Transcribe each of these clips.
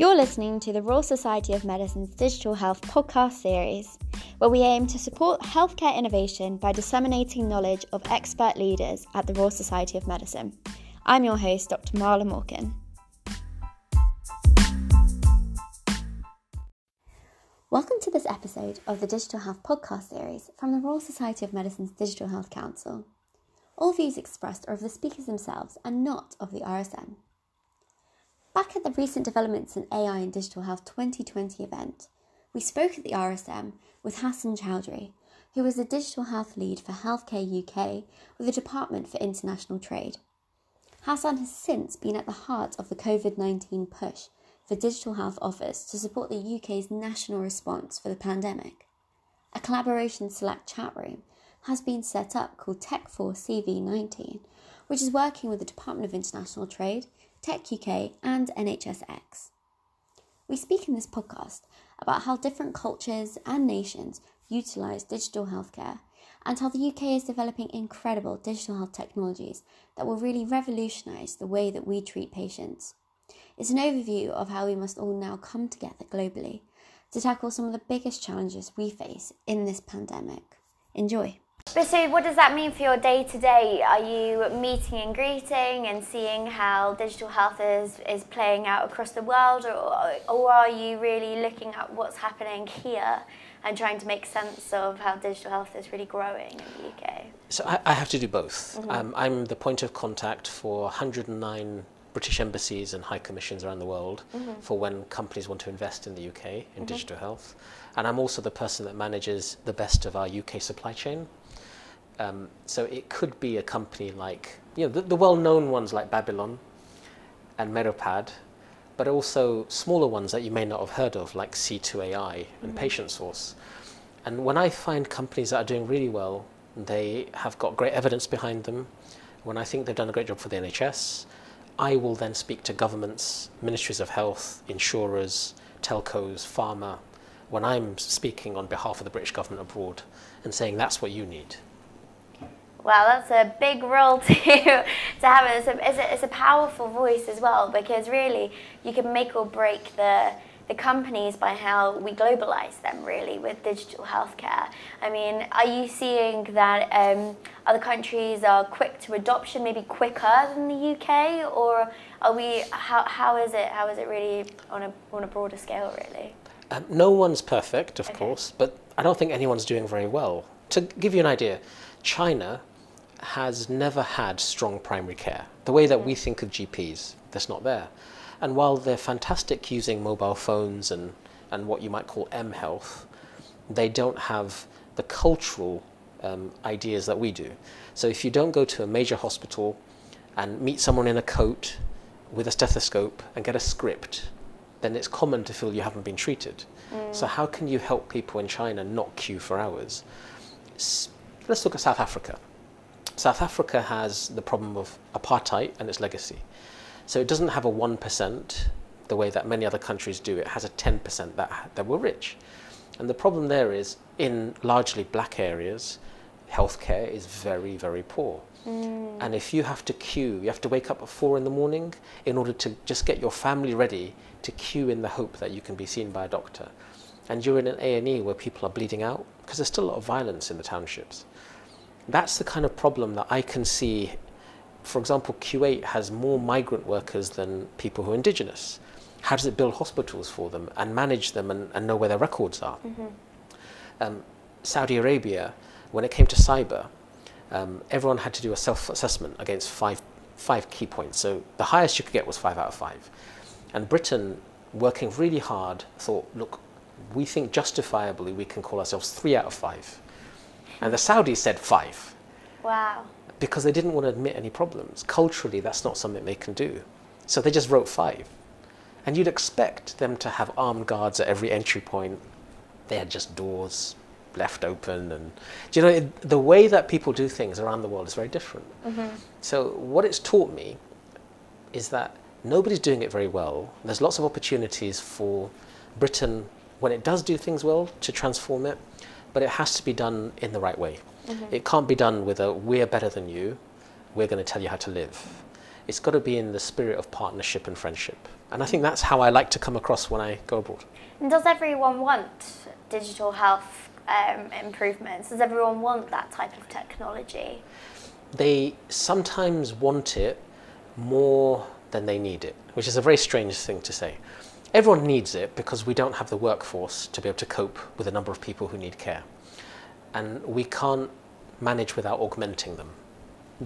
You're listening to the Royal Society of Medicine's Digital Health podcast series, where we aim to support healthcare innovation by disseminating knowledge of expert leaders at the Royal Society of Medicine. I'm your host, Dr. Marla Morgan. Welcome to this episode of the Digital Health podcast series from the Royal Society of Medicine's Digital Health Council. All views expressed are of the speakers themselves and not of the RSM. Back at the recent developments in AI and digital health 2020 event, we spoke at the RSM with Hassan Chowdhury, who is the digital health lead for Healthcare UK with the Department for International Trade. Hassan has since been at the heart of the COVID 19 push for digital health offers to support the UK's national response for the pandemic. A collaboration Slack chat room has been set up called Tech4 CV19, which is working with the Department of International Trade Tech UK, and NHSX. We speak in this podcast about how different cultures and nations utilise digital healthcare and how the UK is developing incredible digital health technologies that will really revolutionise the way that we treat patients. It's an overview of how we must all now come together globally to tackle some of the biggest challenges we face in this pandemic. Enjoy! But so, what does that mean for your day to day? Are you meeting and greeting and seeing how digital health is, is playing out across the world, or, or are you really looking at what's happening here and trying to make sense of how digital health is really growing in the UK? So, I, I have to do both. Mm-hmm. Um, I'm the point of contact for 109 British embassies and high commissions around the world mm-hmm. for when companies want to invest in the UK in mm-hmm. digital health. And I'm also the person that manages the best of our UK supply chain. Um, so it could be a company like, you know, the, the well-known ones like Babylon and Medopad, but also smaller ones that you may not have heard of, like C2AI and mm-hmm. Patient Source. And when I find companies that are doing really well, they have got great evidence behind them. When I think they've done a great job for the NHS, I will then speak to governments, ministries of health, insurers, telcos, pharma, when I'm speaking on behalf of the British government abroad and saying that's what you need. Wow, that's a big role to to have. It's a, it's, a, it's a powerful voice as well because really you can make or break the the companies by how we globalize them really with digital healthcare. I mean, are you seeing that um, other countries are quick to adoption, maybe quicker than the UK, or are we? How, how is it? How is it really on a on a broader scale, really? Um, no one's perfect, of okay. course, but I don't think anyone's doing very well. To give you an idea, China has never had strong primary care. The way that we think of GPs, that's not there. And while they're fantastic using mobile phones and, and what you might call M health, they don't have the cultural um, ideas that we do. So if you don't go to a major hospital and meet someone in a coat with a stethoscope and get a script, then it's common to feel you haven't been treated. Mm. So how can you help people in China not queue for hours? let's look at South Africa. South Africa has the problem of apartheid and its legacy. So it doesn't have a 1% the way that many other countries do. It has a 10% that, that were rich. And the problem there is in largely black areas, healthcare is very, very poor. Mm. And if you have to queue, you have to wake up at four in the morning in order to just get your family ready to queue in the hope that you can be seen by a doctor. And you're in an A&E where people are bleeding out because there's still a lot of violence in the townships. That's the kind of problem that I can see. For example, Kuwait has more migrant workers than people who are indigenous. How does it build hospitals for them and manage them and, and know where their records are? Mm-hmm. Um, Saudi Arabia, when it came to cyber, um, everyone had to do a self-assessment against five, five key points. So the highest you could get was five out of five. And Britain, working really hard, thought, look, we think justifiably we can call ourselves three out of five. And the Saudis said five. Wow. Because they didn't want to admit any problems. Culturally, that's not something they can do. So they just wrote five. And you'd expect them to have armed guards at every entry point. They had just doors left open. And do you know, it, the way that people do things around the world is very different. Mm-hmm. So what it's taught me is that nobody's doing it very well. There's lots of opportunities for Britain, when it does do things well, to transform it but it has to be done in the right way. Mm-hmm. It can't be done with a we're better than you, we're going to tell you how to live. It's got to be in the spirit of partnership and friendship. And I think that's how I like to come across when I go abroad. And does everyone want digital health um, improvements? Does everyone want that type of technology? They sometimes want it more than they need it, which is a very strange thing to say. Everyone needs it because we don't have the workforce to be able to cope with the number of people who need care. And we can't manage without augmenting them.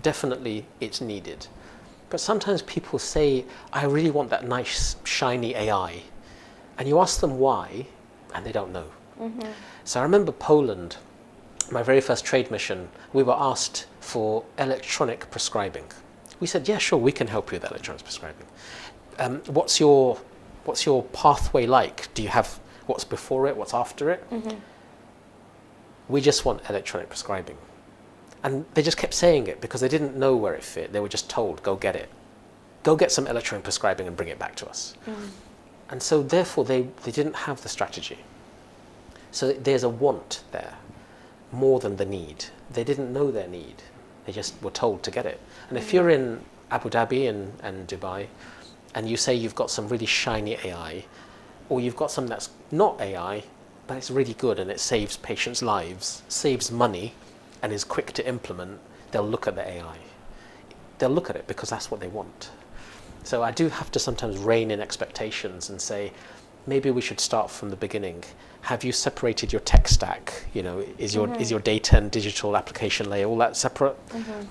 Definitely it's needed. But sometimes people say, I really want that nice, shiny AI. And you ask them why, and they don't know. Mm-hmm. So I remember Poland, my very first trade mission, we were asked for electronic prescribing. We said, yeah, sure, we can help you with electronic prescribing. Um, what's your what's your pathway like? Do you have what's before it, what's after it? Mm-hmm. We just want electronic prescribing. And they just kept saying it because they didn't know where it fit. They were just told, go get it. Go get some electronic prescribing and bring it back to us. Mm. And so, therefore, they, they didn't have the strategy. So, there's a want there more than the need. They didn't know their need, they just were told to get it. And if mm. you're in Abu Dhabi and, and Dubai, and you say you've got some really shiny AI, or you've got something that's not AI, but it's really good and it saves patients' lives, saves money, and is quick to implement, they'll look at the AI. They'll look at it because that's what they want. So I do have to sometimes rein in expectations and say, maybe we should start from the beginning. Have you separated your tech stack? You know, is your mm-hmm. is your data and digital application layer all that separate? Mm-hmm.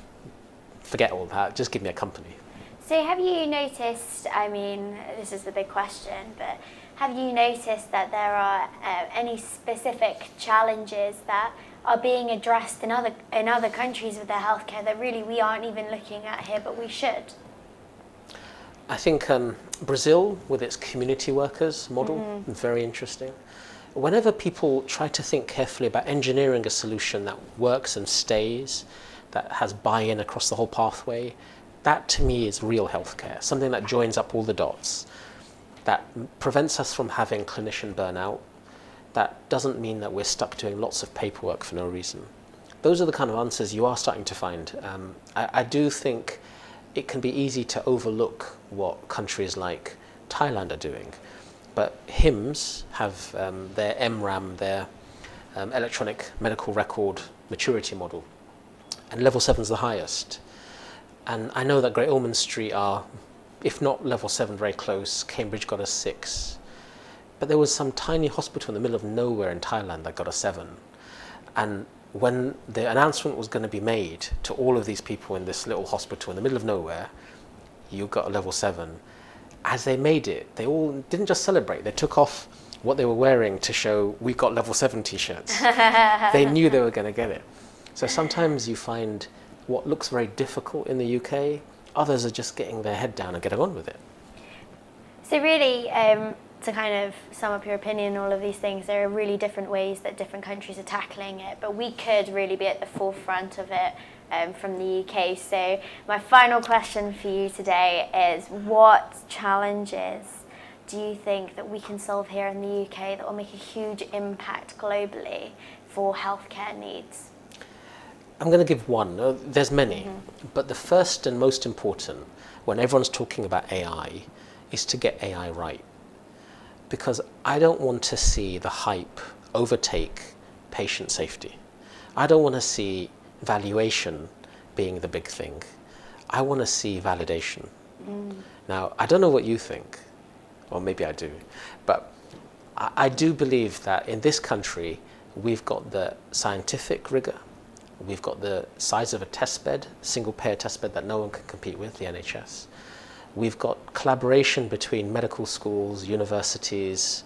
Forget all that. Just give me a company. So, have you noticed? I mean, this is the big question, but have you noticed that there are uh, any specific challenges that are being addressed in other in other countries with their healthcare that really we aren't even looking at here, but we should? I think um, Brazil, with its community workers model, mm-hmm. very interesting. Whenever people try to think carefully about engineering a solution that works and stays, that has buy-in across the whole pathway, that to me is real healthcare, something that joins up all the dots, that prevents us from having clinician burnout. That doesn't mean that we're stuck doing lots of paperwork for no reason. Those are the kind of answers you are starting to find. Um, I, I do think it can be easy to overlook what countries like Thailand are doing. But HIMSS have um, their EMRAM, their um, electronic medical record maturity model, and level 7 is the highest. And I know that Great Ormond Street are, if not level seven, very close. Cambridge got a six. But there was some tiny hospital in the middle of nowhere in Thailand that got a seven. And when the announcement was going to be made to all of these people in this little hospital in the middle of nowhere, you got a level seven. As they made it, they all didn't just celebrate, they took off what they were wearing to show we got level seven t shirts. they knew they were going to get it. So sometimes you find what looks very difficult in the UK, others are just getting their head down and getting on with it. So, really, um, to kind of sum up your opinion on all of these things, there are really different ways that different countries are tackling it, but we could really be at the forefront of it um, from the UK. So, my final question for you today is what challenges do you think that we can solve here in the UK that will make a huge impact globally for healthcare needs? I'm going to give one. Uh, there's many, mm-hmm. but the first and most important when everyone's talking about AI is to get AI right. Because I don't want to see the hype overtake patient safety. I don't want to see valuation being the big thing. I want to see validation. Mm. Now, I don't know what you think, or maybe I do, but I, I do believe that in this country, we've got the scientific rigor, We've got the size of a test bed, single payer test bed that no one can compete with, the NHS. We've got collaboration between medical schools, universities,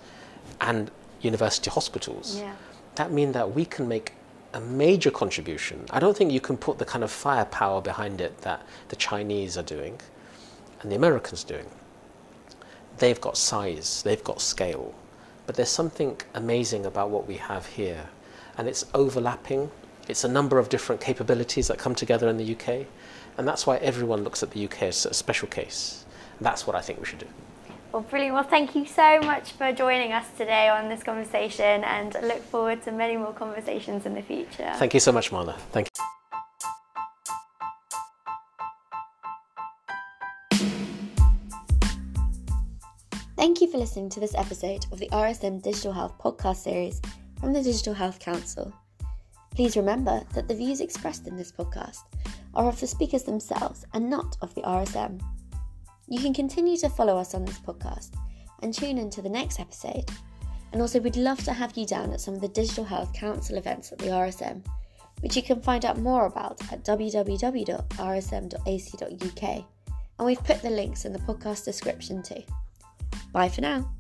and university hospitals. Yeah. That means that we can make a major contribution. I don't think you can put the kind of firepower behind it that the Chinese are doing and the Americans doing. They've got size, they've got scale, but there's something amazing about what we have here, and it's overlapping it's a number of different capabilities that come together in the UK, and that's why everyone looks at the UK as a special case. And that's what I think we should do. Well, brilliant. Well, thank you so much for joining us today on this conversation, and look forward to many more conversations in the future. Thank you so much, Marla. Thank you. Thank you for listening to this episode of the RSM Digital Health podcast series from the Digital Health Council. Please remember that the views expressed in this podcast are of the speakers themselves and not of the RSM. You can continue to follow us on this podcast and tune in to the next episode. And also, we'd love to have you down at some of the Digital Health Council events at the RSM, which you can find out more about at www.rsm.ac.uk. And we've put the links in the podcast description too. Bye for now.